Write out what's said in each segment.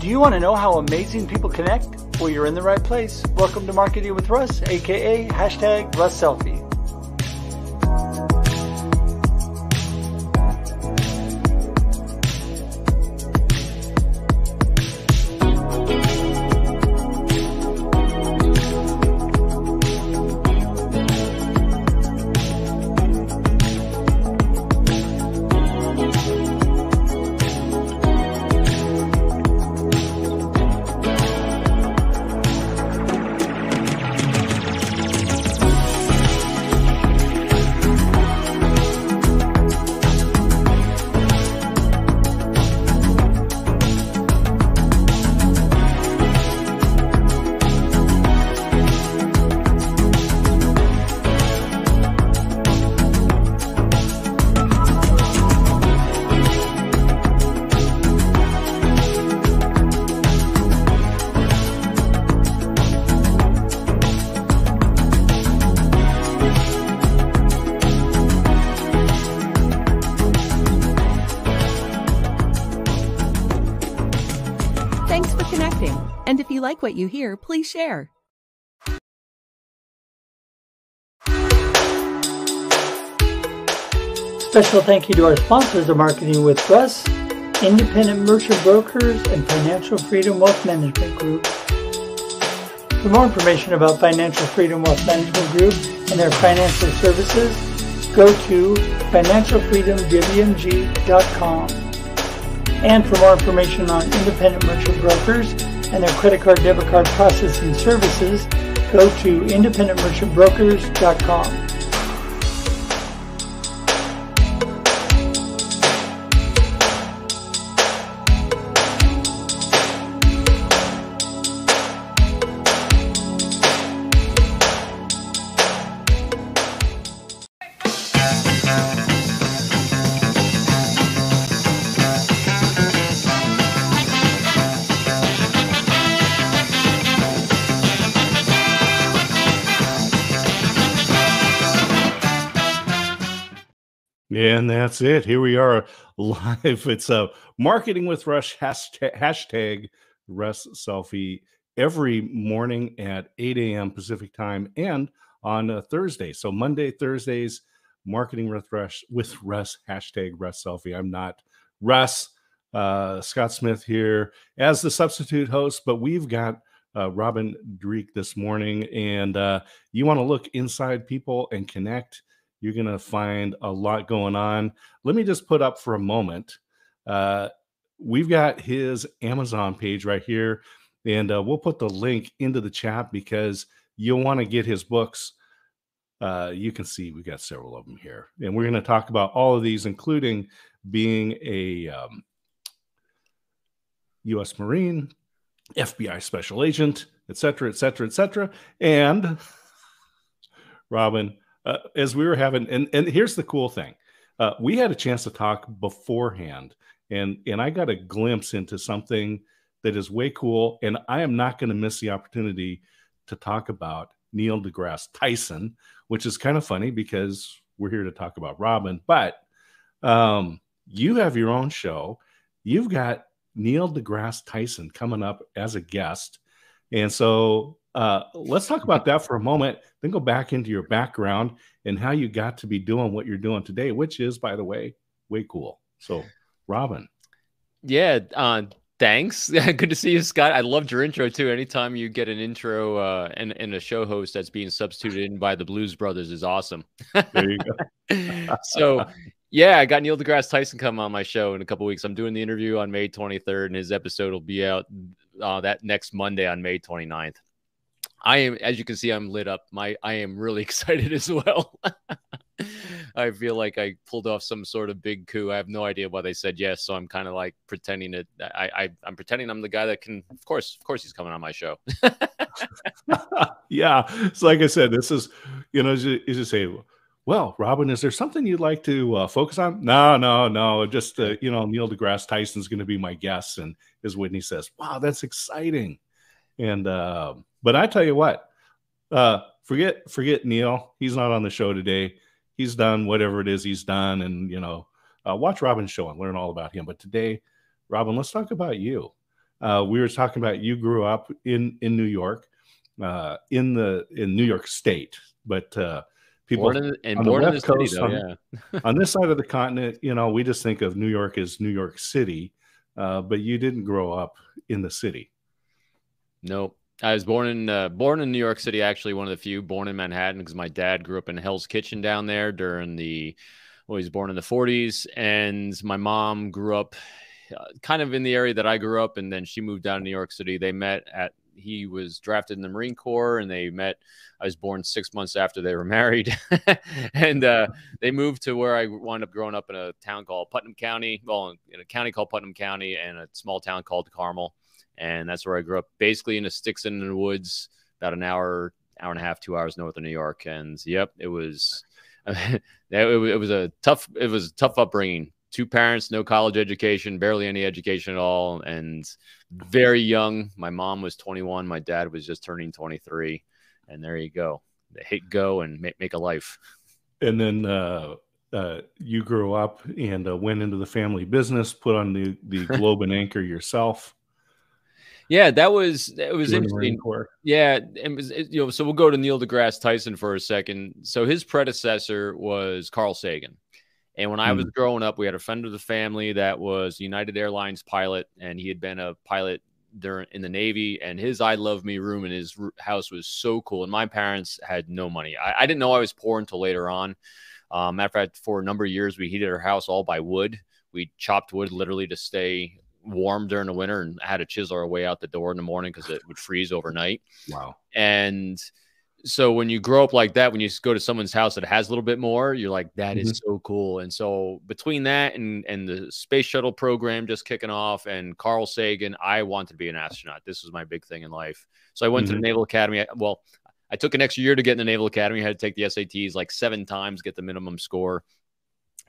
Do you want to know how amazing people connect? Well, you're in the right place. Welcome to Marketing with Russ, aka hashtag Russ Selfie. Like what you hear, please share. Special thank you to our sponsors of Marketing with Russ, Independent Merchant Brokers, and Financial Freedom Wealth Management Group. For more information about Financial Freedom Wealth Management Group and their financial services, go to financialfreedomwmg.com. And for more information on independent merchant brokers and their credit card debit card processing services, go to independentmerchantbrokers.com. And that's it. Here we are live. It's a marketing with Rush hashtag, hashtag Russ Selfie every morning at 8 a.m. Pacific time and on a Thursday. So Monday, Thursdays, marketing with Rush with Russ hashtag Russ Selfie. I'm not Russ. Uh, Scott Smith here as the substitute host, but we've got uh, Robin Dreeke this morning, and uh, you want to look inside people and connect you're going to find a lot going on. Let me just put up for a moment. Uh, we've got his Amazon page right here, and uh, we'll put the link into the chat because you'll want to get his books. Uh, you can see we've got several of them here, and we're going to talk about all of these, including being a um, U.S. Marine, FBI special agent, et cetera, et cetera, et cetera. And Robin, uh, as we were having, and and here's the cool thing, uh, we had a chance to talk beforehand, and and I got a glimpse into something that is way cool, and I am not going to miss the opportunity to talk about Neil deGrasse Tyson, which is kind of funny because we're here to talk about Robin, but um, you have your own show. You've got Neil deGrasse Tyson coming up as a guest. And so uh, let's talk about that for a moment, then go back into your background and how you got to be doing what you're doing today, which is, by the way, way cool. So, Robin. Yeah. Uh, thanks. Good to see you, Scott. I loved your intro too. Anytime you get an intro uh, and, and a show host that's being substituted in by the Blues Brothers is awesome. There you go. so, yeah, I got Neil deGrasse Tyson come on my show in a couple weeks. I'm doing the interview on May 23rd, and his episode will be out uh, that next Monday on May 29th. I am, as you can see, I'm lit up. My, I am really excited as well. I feel like I pulled off some sort of big coup. I have no idea why they said yes, so I'm kind of like pretending that I, I, I'm pretending I'm the guy that can. Of course, of course, he's coming on my show. yeah, so like I said, this is, you know, you just say, well, Robin, is there something you'd like to uh, focus on? No, no, no. Just uh, you know, Neil deGrasse Tyson's going to be my guest, and as Whitney says, wow, that's exciting. And uh, but I tell you what, uh, forget forget Neil. He's not on the show today. He's done whatever it is he's done, and you know, uh, watch Robin's show and learn all about him. But today, Robin, let's talk about you. Uh, we were talking about you grew up in in New York, uh, in the in New York State, but uh, people born in, and born in the city, though, on, yeah. on this side of the continent, you know, we just think of New York as New York City, uh, but you didn't grow up in the city. Nope. I was born in uh, born in New York City. Actually, one of the few born in Manhattan because my dad grew up in Hell's Kitchen down there during the. Well, he was born in the 40s, and my mom grew up uh, kind of in the area that I grew up, and then she moved down to New York City. They met at he was drafted in the Marine Corps, and they met. I was born six months after they were married, and uh, they moved to where I wound up growing up in a town called Putnam County, well, in a county called Putnam County, and a small town called Carmel and that's where I grew up, basically in the sticks in the woods, about an hour, hour and a half, two hours north of New York. And yep, it was, it, was a tough, it was a tough upbringing. Two parents, no college education, barely any education at all, and very young. My mom was 21, my dad was just turning 23, and there you go. They hit go and make, make a life. And then uh, uh, you grew up and uh, went into the family business, put on the the Globe and Anchor yourself. Yeah, that was it was interesting. Yeah, it was it, you know. So we'll go to Neil deGrasse Tyson for a second. So his predecessor was Carl Sagan, and when I was hmm. growing up, we had a friend of the family that was United Airlines pilot, and he had been a pilot during in the Navy. And his "I Love Me" room in his house was so cool. And my parents had no money. I, I didn't know I was poor until later on. Um, matter of fact, for a number of years, we heated our house all by wood. We chopped wood literally to stay warm during the winter and had to chisel our way out the door in the morning because it would freeze overnight. Wow. And so when you grow up like that, when you go to someone's house that has a little bit more, you're like, "That is mm-hmm. so cool. And so between that and and the space shuttle program just kicking off and Carl Sagan, I wanted to be an astronaut. This was my big thing in life. So I went mm-hmm. to the mm-hmm. Naval Academy. Well, I took an extra year to get in the Naval Academy. I had to take the SATs like seven times, get the minimum score.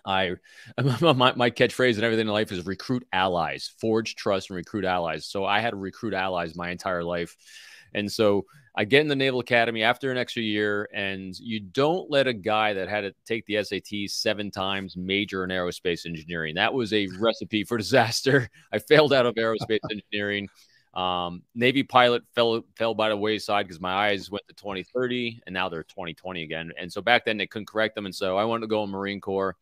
I my, my catchphrase and everything in life is recruit allies, forge trust and recruit allies. So I had to recruit allies my entire life. And so I get in the Naval Academy after an extra year, and you don't let a guy that had to take the SAT seven times major in aerospace engineering. That was a recipe for disaster. I failed out of aerospace engineering. Um, Navy pilot fell fell by the wayside because my eyes went to 2030, and now they're 2020 again. And so back then they couldn't correct them, and so I wanted to go in Marine Corps.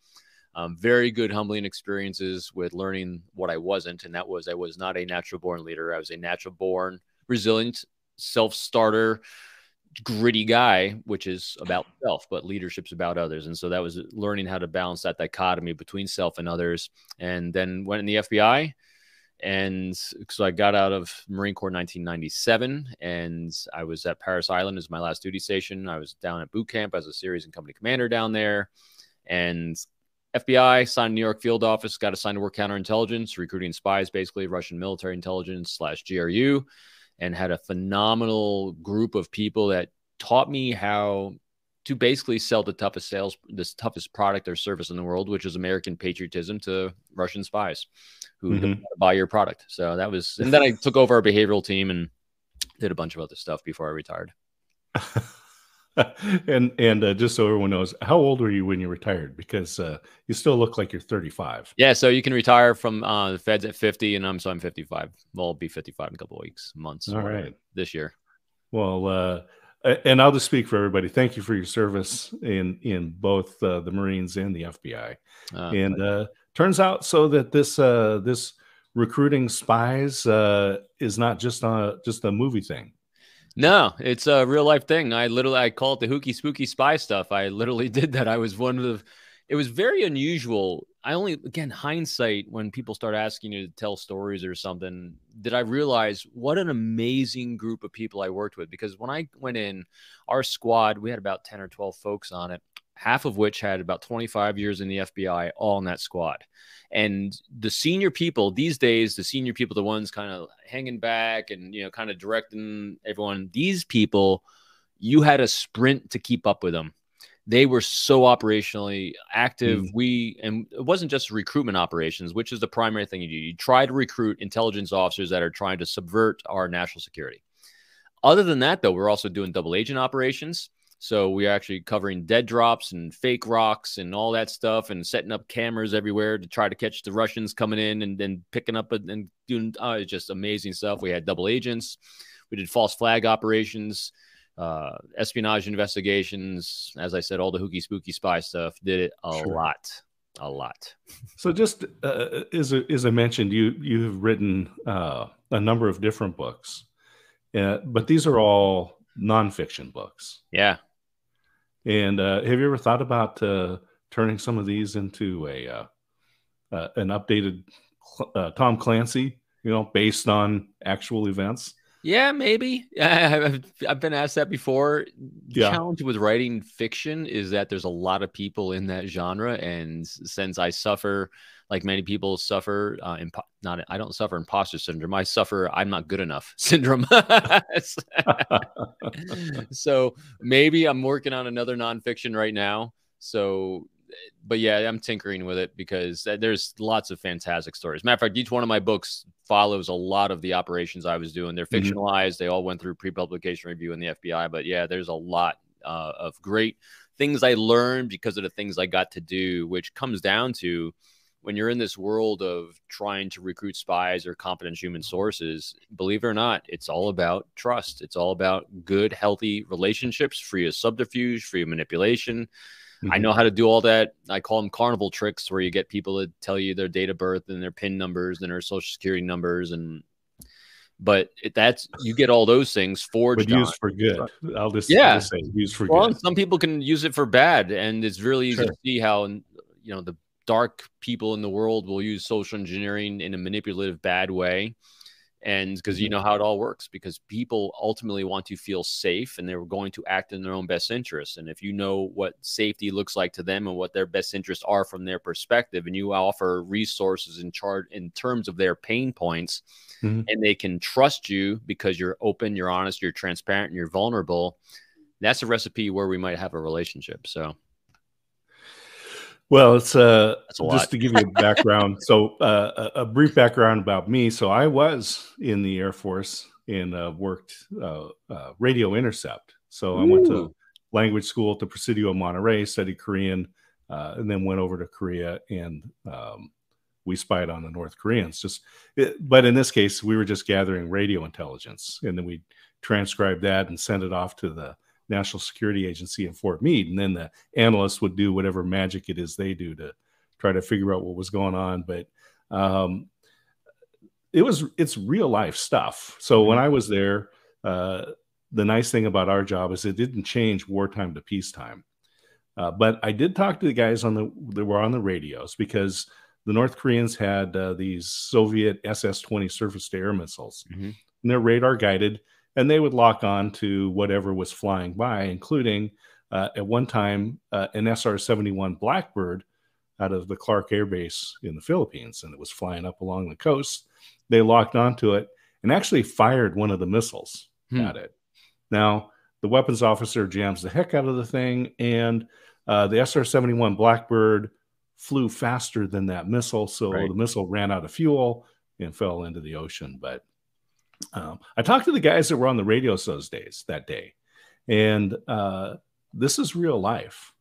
Um, very good humbling experiences with learning what I wasn't, and that was I was not a natural born leader. I was a natural born, resilient, self starter, gritty guy, which is about self, but leadership's about others. And so that was learning how to balance that dichotomy between self and others. And then went in the FBI. And so I got out of Marine Corps 1997, and I was at Parris Island as my last duty station. I was down at boot camp as a series and company commander down there, and FBI signed New York field office, got assigned to work counterintelligence, recruiting spies, basically Russian military intelligence slash GRU, and had a phenomenal group of people that taught me how to basically sell the toughest sales, this toughest product or service in the world, which is American patriotism to Russian spies who mm-hmm. buy your product. So that was, and then I took over our behavioral team and did a bunch of other stuff before I retired. and and uh, just so everyone knows, how old were you when you retired? Because uh, you still look like you're 35. Yeah, so you can retire from uh, the Feds at 50, and I'm so I'm 55. Well, I'll be 55 in a couple weeks, months. All right, this year. Well, uh, and I'll just speak for everybody. Thank you for your service in in both uh, the Marines and the FBI. Uh, and uh, turns out so that this uh, this recruiting spies uh, is not just a just a movie thing. No, it's a real life thing. I literally I call it the hooky spooky spy stuff. I literally did that. I was one of the it was very unusual. I only again hindsight when people start asking you to tell stories or something, did I realize what an amazing group of people I worked with because when I went in our squad, we had about 10 or 12 folks on it half of which had about 25 years in the FBI, all in that squad. And the senior people these days, the senior people, the ones kind of hanging back and, you know, kind of directing everyone, these people, you had a sprint to keep up with them. They were so operationally active. Mm. We, and it wasn't just recruitment operations, which is the primary thing you do. You try to recruit intelligence officers that are trying to subvert our national security. Other than that, though, we're also doing double agent operations So we're actually covering dead drops and fake rocks and all that stuff and setting up cameras everywhere to try to catch the Russians coming in and then picking up and doing uh, just amazing stuff. We had double agents. We did false flag operations, uh, espionage investigations. As I said, all the hooky spooky spy stuff. Did it a sure. lot, a lot. So just uh, as as I mentioned, you you have written uh, a number of different books, uh, but these are all nonfiction books. Yeah, and uh, have you ever thought about uh, turning some of these into a uh, uh an updated uh, Tom Clancy? You know, based on actual events. Yeah, maybe. I've, I've been asked that before. The yeah. challenge with writing fiction is that there's a lot of people in that genre, and since I suffer like many people suffer uh, impo- not I don't suffer imposter syndrome. I suffer I'm not good enough syndrome. so maybe I'm working on another nonfiction right now. So, but yeah, I'm tinkering with it because there's lots of fantastic stories. Matter of fact, each one of my books follows a lot of the operations I was doing. They're mm-hmm. fictionalized. Mm-hmm. They all went through pre-publication review in the FBI. But yeah, there's a lot uh, of great things I learned because of the things I got to do, which comes down to when you're in this world of trying to recruit spies or competent human sources, believe it or not, it's all about trust. It's all about good, healthy relationships, free of subterfuge, free of manipulation. Mm-hmm. I know how to do all that. I call them carnival tricks, where you get people to tell you their date of birth and their PIN numbers and their social security numbers, and but it, that's you get all those things forged. But used for good. I'll just yeah. I'll just say used for well, good. Some people can use it for bad, and it's really easy sure. to see how you know the dark people in the world will use social engineering in a manipulative, bad way. And because you mm-hmm. know how it all works, because people ultimately want to feel safe and they're going to act in their own best interest. And if you know what safety looks like to them and what their best interests are from their perspective, and you offer resources in charge in terms of their pain points, mm-hmm. and they can trust you because you're open, you're honest, you're transparent, and you're vulnerable, that's a recipe where we might have a relationship. So well, it's uh, just to give you a background. so, uh, a, a, brief background about me. So, I was in the Air Force and uh, worked uh, uh, radio intercept. So, I went to language school at the Presidio of Monterey, studied Korean, uh, and then went over to Korea and um, we spied on the North Koreans. Just, it, but in this case, we were just gathering radio intelligence, and then we transcribed that and sent it off to the National Security Agency in Fort Meade. And then the analysts would do whatever magic it is they do to try to figure out what was going on. But um, it was it's real life stuff. So when mm-hmm. I was there, uh, the nice thing about our job is it didn't change wartime to peacetime. Uh, but I did talk to the guys on the that were on the radios because the North Koreans had uh, these Soviet SS-20 surface-to-air missiles, mm-hmm. and they're radar guided and they would lock on to whatever was flying by, including uh, at one time uh, an SR 71 Blackbird out of the Clark Air Base in the Philippines, and it was flying up along the coast. They locked onto it and actually fired one of the missiles hmm. at it. Now, the weapons officer jams the heck out of the thing, and uh, the SR 71 Blackbird flew faster than that missile. So right. the missile ran out of fuel and fell into the ocean. But um, I talked to the guys that were on the radios those days that day, and uh, this is real life.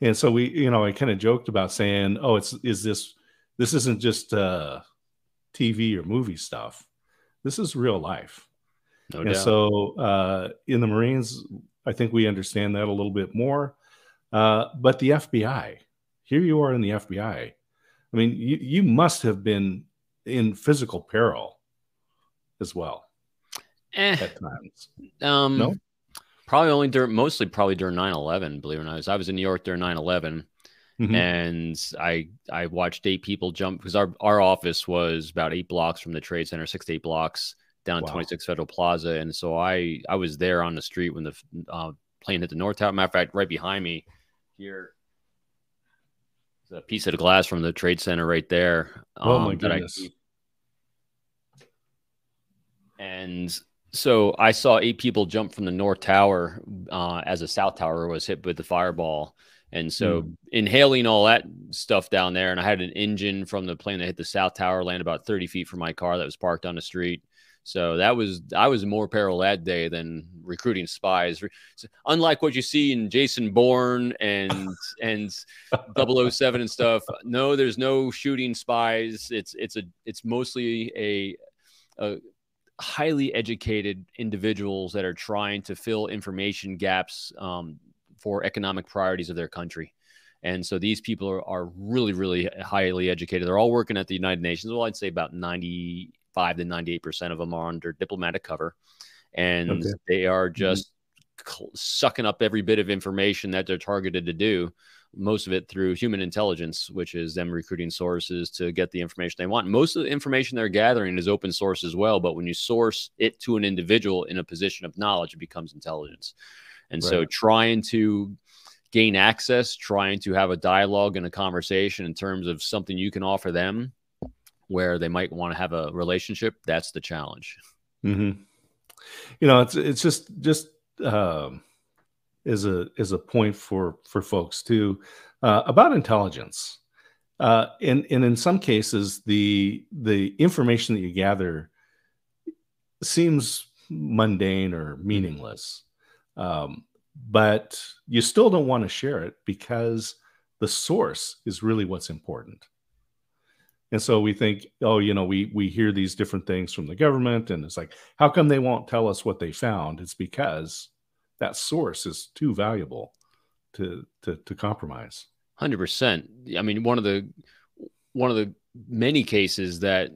And so we, you know, I kind of joked about saying, "Oh, it's is this this isn't just uh, TV or movie stuff. This is real life." No and doubt. so uh, in the Marines, I think we understand that a little bit more. Uh, but the FBI, here you are in the FBI. I mean, you, you must have been in physical peril as well eh, at times. Um, no, probably only during, mostly probably during 9-11, believe it or not. I was in New York during 9-11 mm-hmm. and I I watched eight people jump because our, our office was about eight blocks from the trade center, six to eight blocks down wow. 26 Federal Plaza. And so I I was there on the street when the uh, plane hit the North Tower. Matter of fact, right behind me here a piece of glass from the trade center right there. Um, oh my goodness. I, and so I saw eight people jump from the North Tower uh, as the South Tower was hit with the fireball. And so mm. inhaling all that stuff down there, and I had an engine from the plane that hit the South Tower land about 30 feet from my car that was parked on the street. So that was I was more peril that day than recruiting spies. Unlike what you see in Jason Bourne and and 007 and stuff. No, there's no shooting spies. It's it's a it's mostly a, a highly educated individuals that are trying to fill information gaps um, for economic priorities of their country. And so these people are, are really, really highly educated. They're all working at the United Nations. Well, I'd say about 95 to 98 percent of them are under diplomatic cover, and okay. they are mm-hmm. just mm-hmm. sucking up every bit of information that they're targeted to do. Most of it through human intelligence, which is them recruiting sources to get the information they want. Most of the information they're gathering is open source as well, but when you source it to an individual in a position of knowledge, it becomes intelligence. And right. so, trying to gain access, trying to have a dialogue and a conversation in terms of something you can offer them where they might want to have a relationship, that's the challenge. Mm-hmm. You know, it's it's just just um, is a is a point for for folks too uh, about intelligence. Uh, and and in some cases, the the information that you gather seems mundane or meaningless, um, but you still don't want to share it because the source is really what's important. And so we think, oh, you know, we we hear these different things from the government, and it's like, how come they won't tell us what they found? It's because that source is too valuable to to, to compromise. Hundred percent. I mean, one of the one of the many cases that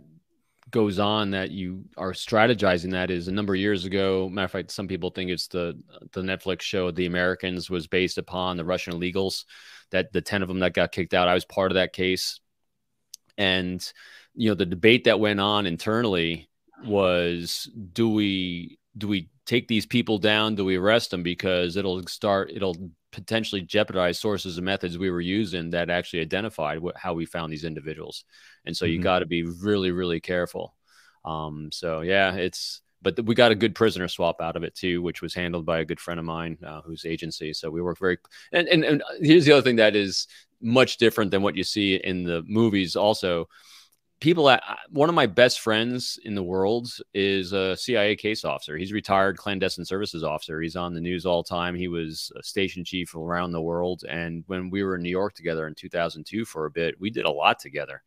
goes on that you are strategizing that is a number of years ago. Matter of fact, some people think it's the the Netflix show The Americans was based upon the Russian illegals. That the ten of them that got kicked out. I was part of that case and you know the debate that went on internally was do we do we take these people down do we arrest them because it'll start it'll potentially jeopardize sources and methods we were using that actually identified what, how we found these individuals and so mm-hmm. you got to be really really careful um, so yeah it's but we got a good prisoner swap out of it too, which was handled by a good friend of mine uh, whose agency. So we work very and, and and here's the other thing that is much different than what you see in the movies. Also, people at one of my best friends in the world is a CIA case officer. He's retired clandestine services officer. He's on the news all the time. He was a station chief around the world. And when we were in New York together in 2002 for a bit, we did a lot together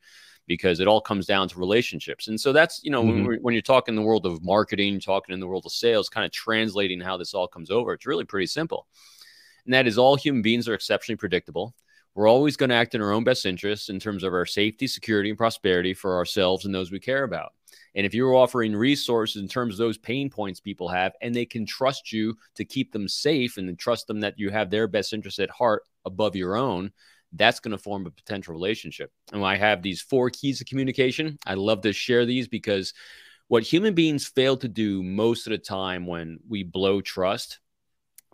because it all comes down to relationships. And so that's, you know, mm-hmm. when, when, you're talking in the world of marketing, talking in the world of sales, kind of translating how this all comes over, it's really pretty simple. And that is all human beings are exceptionally predictable. We're always going to act in our own best interests in terms of our safety, security, and prosperity for ourselves and those we care about. And if you're offering resources in terms of those pain points people have, and they can trust you to keep them safe and trust them that you have their best interest at heart above your own, that's going to form a potential relationship. And I have these four keys of communication. I love to share these because what human beings fail to do most of the time when we blow trust,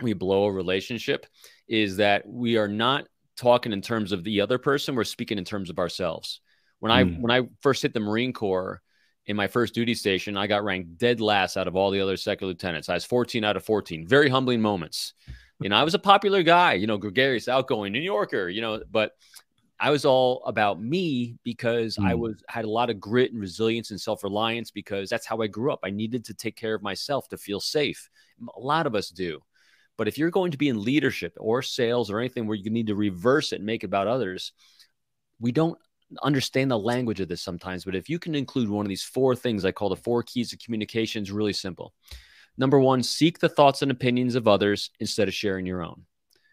we blow a relationship, is that we are not talking in terms of the other person, we're speaking in terms of ourselves. When I mm. when I first hit the Marine Corps in my first duty station, I got ranked dead last out of all the other second lieutenants. I was 14 out of 14. Very humbling moments. You know, I was a popular guy, you know, gregarious, outgoing, New Yorker, you know, but I was all about me because mm. I was had a lot of grit and resilience and self-reliance because that's how I grew up. I needed to take care of myself to feel safe. A lot of us do. But if you're going to be in leadership or sales or anything where you need to reverse it and make it about others, we don't understand the language of this sometimes. But if you can include one of these four things I call the four keys of communication, is really simple. Number one, seek the thoughts and opinions of others instead of sharing your own.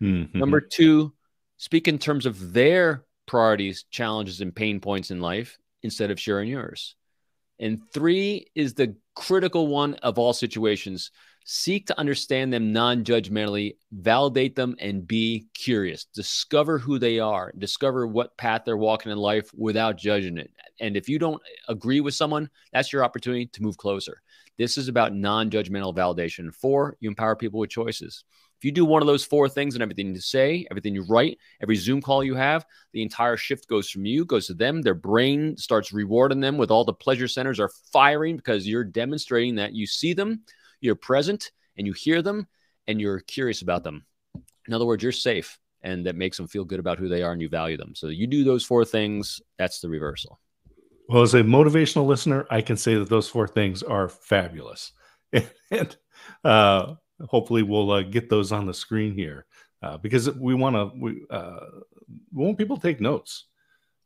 Mm-hmm. Number two, speak in terms of their priorities, challenges, and pain points in life instead of sharing yours. And three is the critical one of all situations Seek to understand them non judgmentally, validate them, and be curious. Discover who they are, discover what path they're walking in life without judging it. And if you don't agree with someone, that's your opportunity to move closer. This is about non judgmental validation. Four, you empower people with choices. If you do one of those four things and everything you say, everything you write, every Zoom call you have, the entire shift goes from you, goes to them. Their brain starts rewarding them with all the pleasure centers are firing because you're demonstrating that you see them, you're present and you hear them and you're curious about them. In other words, you're safe and that makes them feel good about who they are and you value them. So you do those four things, that's the reversal. Well, as a motivational listener, I can say that those four things are fabulous. and uh, hopefully we'll uh, get those on the screen here uh, because we want to we, uh, we want people to take notes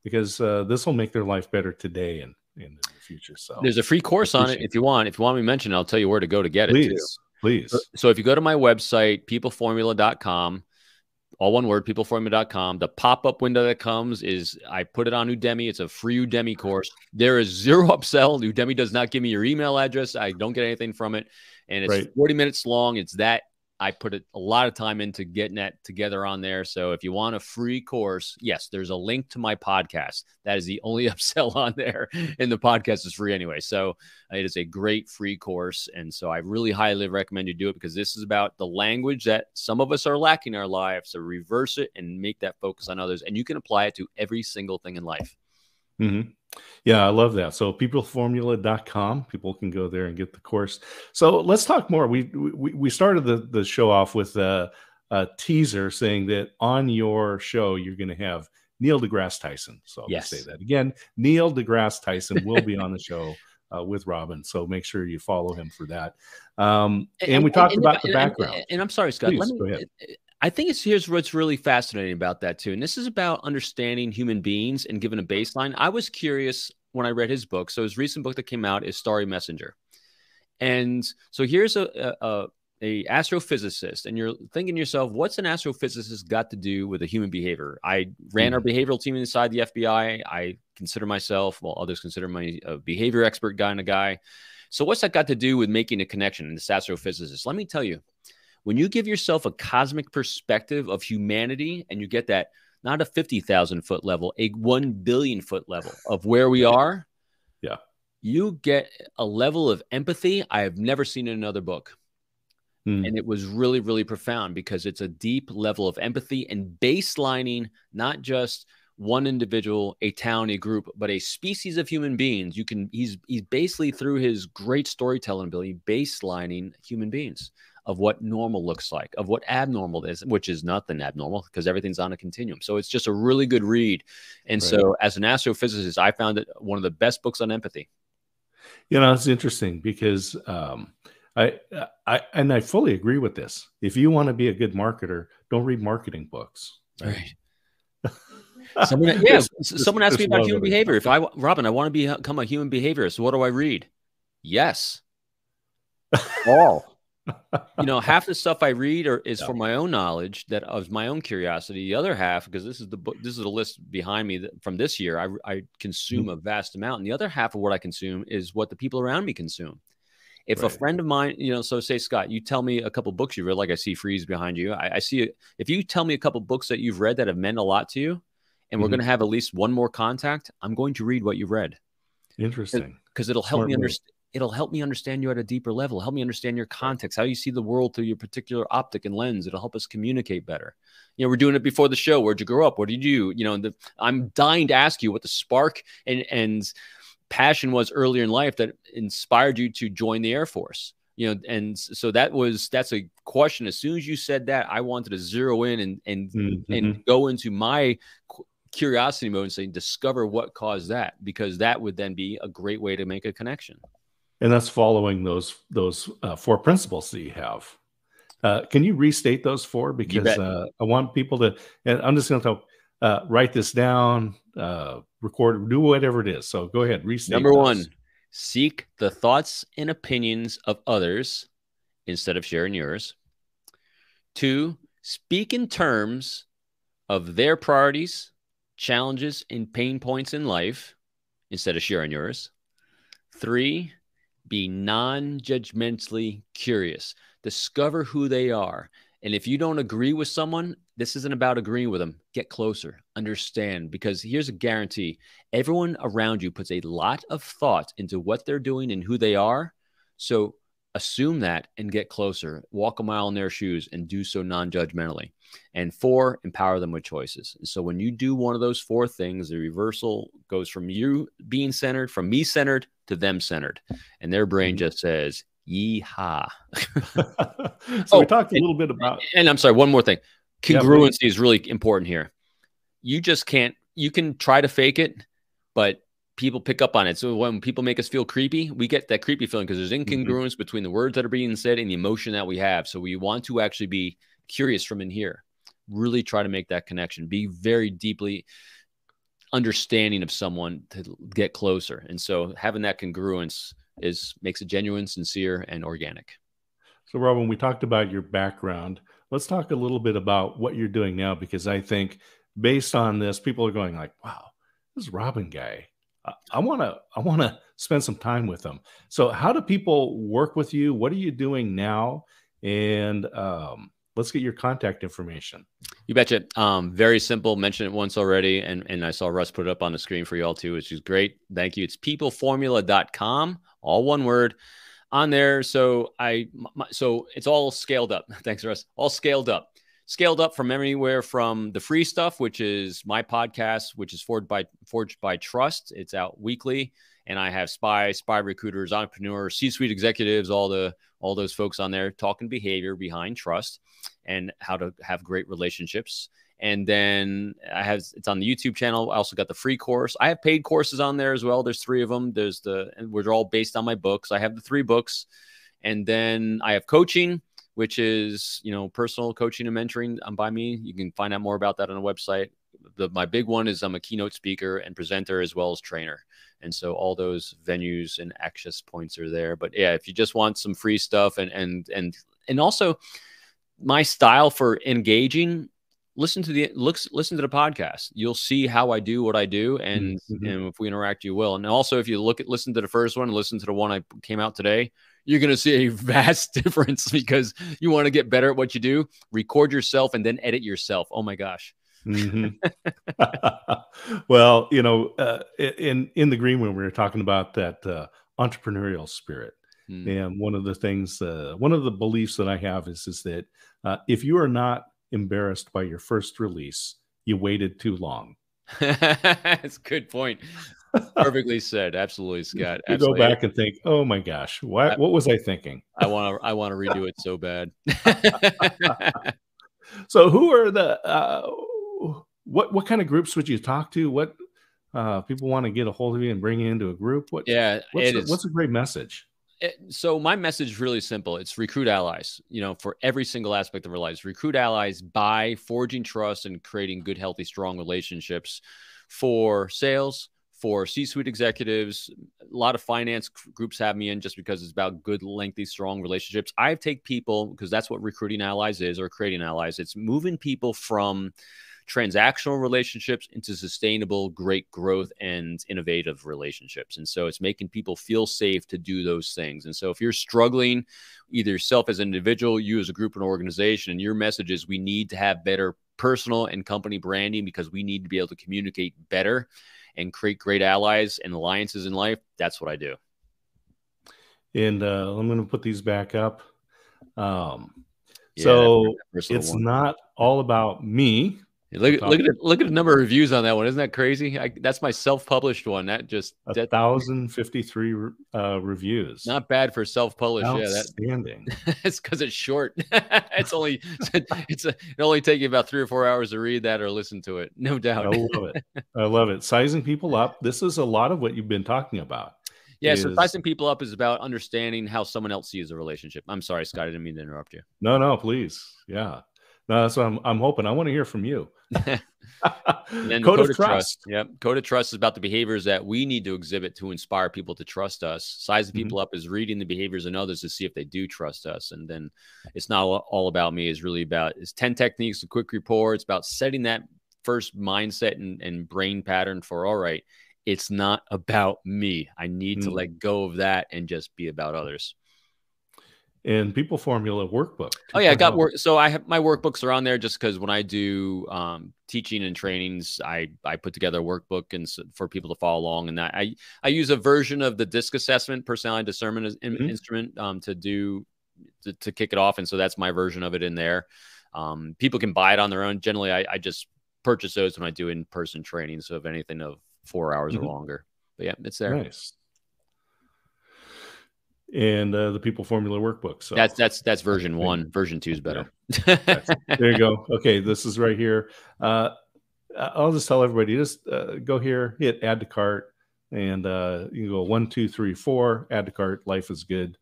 because uh, this will make their life better today and in the future. So there's a free course on it if you want. If you want me to mention, it, I'll tell you where to go to get please, it. Too. Please, So if you go to my website, peopleformula.com, all one word, peopleformula.com, the pop-up window that comes is I put it on Udemy. It's a free Udemy course. There is zero upsell. Udemy does not give me your email address. I don't get anything from it. And it's Right. 40 minutes long. It's that I put a, lot of time into getting that together on there. So if you want a free course, yes, there's a link to my podcast. That is the only upsell on there. And the podcast is free anyway. So uh, it is a great free course. And so I really highly recommend you do it because this is about the language that some of us are lacking in our lives. So reverse it and make that focus on others. And you can apply it to every single thing in life. Hmm Yeah, I love that. So peopleformula.com, people can go there and get the course. So let's talk more. We we, we started the, the show off with a, a teaser saying that on your show you're going to have Neil deGrasse Tyson. So I'll Yes. say that again. Neil deGrasse Tyson will be on the show uh, with Robin. So make sure you follow him for that. Um, and, we talked and- about the background. And, and I'm sorry, Scott. let Please, me, go ahead. I think it's here's what's really fascinating about that too. And this is about understanding human beings and giving a mm-hmm. baseline. I was curious when I read his book. So his recent book that came out is Starry Messenger. And so here's a, a, a astrophysicist and you're thinking to yourself what's an astrophysicist got to do with a human behavior i ran mm-hmm. our behavioral team inside the fbi i consider myself well others consider me a behavior expert guy and a guy so what's that got to do with making a connection in this astrophysicist let me tell you when you give yourself a cosmic perspective of humanity and you get that not a 50,000 foot level, a 1 billion foot level of where we are, Yeah. you get a level of empathy I have never seen in another book. Hmm. And it was really, really profound because it's a deep level of empathy and baselining not just one individual, a town, a group, but a species of human beings. You can he's he's basically through his great storytelling ability, baselining human beings of what normal looks like, of what abnormal is, which is nothing abnormal because everything's on a continuum. So it's just a really good read. And Right. so as an astrophysicist, I found it one of the best books on empathy. You know, it's interesting because um, I, I, and I fully agree with this. If you want to be a good marketer, don't read marketing books. Someone, yeah, There's- someone asked me about human behavior. If I, Robin, I want to become a human behaviorist. What do I read? Yes, all. You know, half the stuff I read are, is Yeah. for my own knowledge, that of my own curiosity. The other half, because this is the book, this is the list behind me that, from this year. I, I consume Mm-hmm. a vast amount, and the other half of what I consume is what the people around me consume. If a friend of mine, you know, so say Scott, you tell me a couple books you read, like I see Freeze behind you. I, I see it. If you tell me a couple books that you've read that have meant a lot to you, and we're Mhm. going to have at least one more contact, I'm going to read what you read Interesting. because it'll help Smart me understand. It'll help me understand you at a deeper level. Help me understand your context, how you see the world through your particular optic and lens. It'll help us communicate better. You know, we're doing it before the show. Where'd you grow up? What did you do? You know, the, I'm dying to ask you what the spark and and passion was earlier in life that inspired you to join the Air Force. You know, and so that was that's a question. As soon as you said that, I wanted to zero in and and Mhm. and go into my curiosity mode and say discover what caused that because that would then be a great way to make a connection and that's following those those uh, four principles that you have. Uh, can you restate those four? Because uh, I want people to. And I'm just going to uh, write this down, uh, record, do whatever it is. So go ahead, restate. number those. one seek the thoughts and opinions of others instead of sharing yours two speak in terms of their priorities challenges and pain points in life instead of sharing yours three be non-judgmentally curious. Discover who they are. And if you don't agree with someone this isn't about agreeing with them. Get closer. Understand. Because here's a guarantee. Everyone around you puts a lot of thought into what they're doing and who they are. So assume that and get closer walk a mile in their shoes and do so non-judgmentally and four empower them with choices and so when you do one of those four things the reversal goes from you being centered from me centered to them centered and their brain Mhm. just says yeehaw so Oh, we talked a and- little bit about. and i'm sorry one more thing Yeah, congruency please. is really important here you just can't you can try to fake it but people pick up on it. So when people make us feel creepy, we get that creepy feeling because there's Mm-hmm. incongruence between the words that are being said and the emotion that we have. So we want to actually be curious from in here. Really try to make that connection. Be very deeply understanding of someone to get closer. And so having that congruence is makes it genuine, sincere, and organic. So, Robin, we talked about your background. Let's talk a little bit about what you're doing now, because I think based on this, people are going like, "Wow, this Robin guy. I want to, I want to spend some time with them. So, how do people work with you? What are you doing now? And um, let's get your contact information. You betcha. Um, very simple. Mentioned it once already, and and I saw Russ put it up on the screen for y'all too, which is great. Thank you. It's peopleformula.com, all one word on there. So I my, so it's all scaled up. Thanks, Russ. All scaled up. Scaled up from anywhere from the free stuff, which is my podcast, which is forged by forged by trust. It's out weekly, and I have spy, spy recruiters, entrepreneurs, C-suite executives, all the all those folks on there talking behavior behind trust and how to have great relationships. And then I have it's on the YouTube channel. I also got the free course. I have paid courses on there as well. There's three of them. There's the and we're all based on my books. I have the three books, and then I have coaching, which is you know personal coaching and mentoring um, by me. You can find out more about that on the website. The, my big one is I'm a keynote speaker and presenter as well as trainer. And so all those venues and access points are there. But yeah, if you just want some free stuff and and and and also my style for engaging listen to the looks listen to the podcast you'll see how i do what i do and Mhm. and if we interact you will and also if you look at listen to the first one listen to the one i came out today you're going to see a vast difference because you want to get better at what you do record yourself and then edit yourself oh my gosh Mhm. well, you know, uh, in in the green room, we were talking about that uh, entrepreneurial spirit, Hmm. and one of the things, uh, one of the beliefs that I have is is that uh, if you are not embarrassed by your first release, you waited too long. that's a good point perfectly said absolutely scott You go back and think, "Oh my gosh, what what was I thinking?" i want to i want to redo it so bad So, who are the uh, what what kind of groups would you talk to? What uh, people want to get a hold of you and bring you into a group? What yeah what's it a, is. what's a great message? It- so my message is really simple. It's recruit allies you know for every single aspect of our lives. Recruit allies by forging trust and creating good healthy strong relationships for sales for c-suite executives. A lot of finance groups have me in just because it's about good lengthy strong relationships. I take people because that's what recruiting allies is or creating allies. It's moving people from transactional relationships into sustainable, great growth and innovative relationships. And so it's making people feel safe to do those things. And so if you're struggling, either yourself as an individual, you as a group and organization, and your message is we need to have better personal and company branding because we need to be able to communicate better and create great allies and alliances in life, that's what I do. And uh, I'm going to put these back up. Um, Yeah, so it's one. not all about me. Look, at- Talk- look at the, look at the number of reviews on that one. Isn't that crazy? I, that's my self-published one. That just A that, thousand fifty-three uh, reviews. not bad for self-published. Yeah, that Outstanding. it's because it's short. it's only it's a, it only take you about three or four hours to read that or listen to it. No doubt. I love it. I love it. Sizing people up. This is a lot of what you've been talking about. yeah. So sizing people up is about understanding how someone else sees a relationship. I'm sorry, Scott. I didn't mean to interrupt you. No, no, please. Yeah. No, that's what I'm, I'm hoping. I want to hear from you. Then Code, of trust. Yep. Code of trust is about the behaviors that we need to exhibit to inspire people to trust us. Sizing Mhm. people up is reading the behaviors in others to see if they do trust us. And then it's not all about me. It's really about it's 10 techniques, a quick report. It's about setting that first mindset and, and brain pattern for all right, it's not about me. I need to Mm. let go of that and just be about others. And People Formula Workbook. Oh yeah, I got work. So I have my workbooks are on there just because when I do um, teaching and trainings, I I put together a workbook and s for people to follow along. And that I I use a version of the DISC assessment, personality discernment is- Mhm. instrument, um, to do to, to kick it off. And so that's my version of it in there. Um, people can buy it on their own. Generally, I, I just purchase those when I do in person training. So if anything of four hours Mhm. or longer. But yeah, it's there. Nice. And uh, the People Formula Workbook. So That's that's that's version one. Version two is better. there you go. Okay, this is right here. Uh, I'll just tell everybody just uh, go here, hit add to cart, and uh, you can go one, two, three, four. Add to cart. Life is good.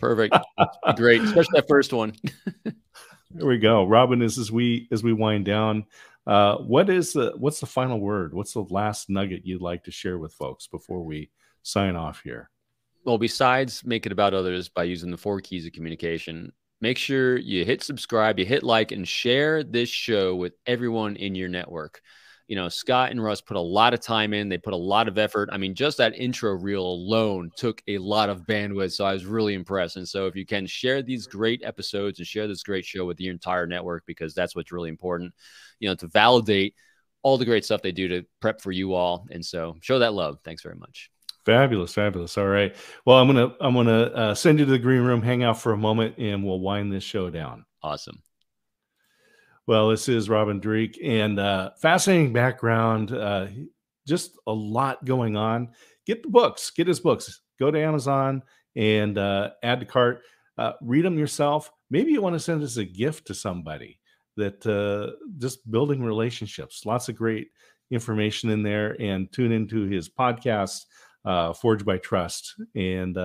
Perfect. Great, especially that first one. there we go, Robin. Is as we as we wind down, uh, what is the what's the final word? What's the last nugget you'd like to share with folks before we sign off here? Well, besides make it about others by using the four keys of communication, make sure you hit subscribe, you hit like, and share this show with everyone in your network you know, Scott and Russ put a lot of time in. They put a lot of effort. I mean, just that intro reel alone took a lot of bandwidth. So I was really impressed. And so if you can share these great episodes and share this great show with your entire network, because that's what's really important, you know, to validate all the great stuff they do to prep for you all. And so show that love. Thanks very much. Fabulous, fabulous. All right. Well, I'm gonna I'm gonna uh, send you to the green room, hang out for a moment, and we'll wind this show down. Awesome. Well, this is Robin Dreeke, and uh, fascinating background. Uh, just a lot going on. Get the books. Get his books. Go to Amazon and uh, add to cart. Uh, read them yourself. Maybe you want to send as a gift to somebody. That uh, just building relationships. Lots of great information in there. And tune into his podcast, uh, Forge by Trust, and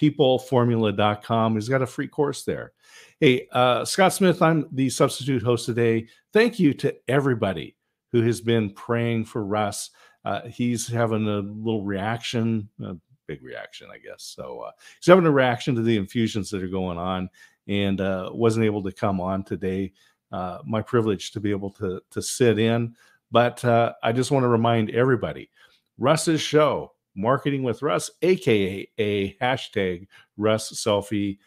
peopleformula.com. He's got a free course there. Hey, uh, Scott Smith, I'm the substitute host today. Thank you to everybody who has been praying for Russ. Uh, he's having a little reaction, a big reaction, I guess. So uh, he's having a reaction to the infusions that are going on and uh, wasn't able to come on today. Uh, my privilege to be able to, to sit in. But uh, I just want to remind everybody Russ's show, Marketing with Russ, aka a hashtag Russ Selfie,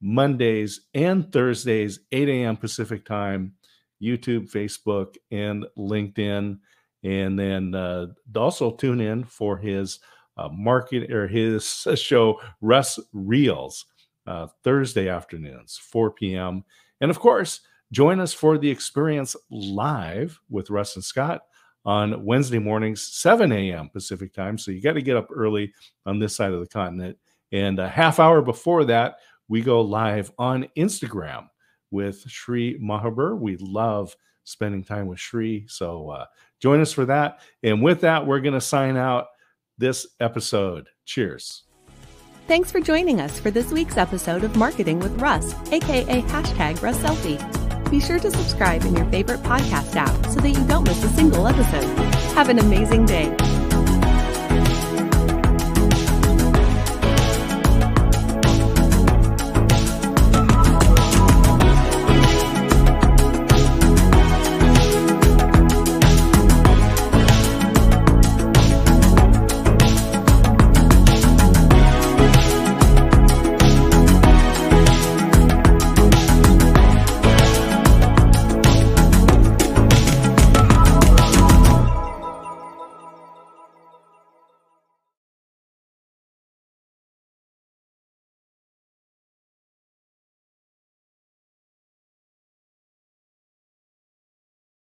Mondays and Thursdays, 8 a.m. Pacific time, YouTube, Facebook, and LinkedIn. And then uh, also tune in for his uh, market or his show, Russ Reels, uh, Thursday afternoons, 4 p.m. And of course, join us for the experience live with Russ and Scott on Wednesday mornings, 7 a.m. Pacific time. So you got to get up early on this side of the continent. And a half hour before that, we go live on Instagram with Shri Mahabur. We love spending time with Shri. So uh, join us for that. And with that, we're going to sign out this episode. Cheers. Thanks for joining us for this week's episode of Marketing with Russ, aka hashtag Russ Selfie. Be sure to subscribe in your favorite podcast app so that you don't miss a single episode. Have an amazing day.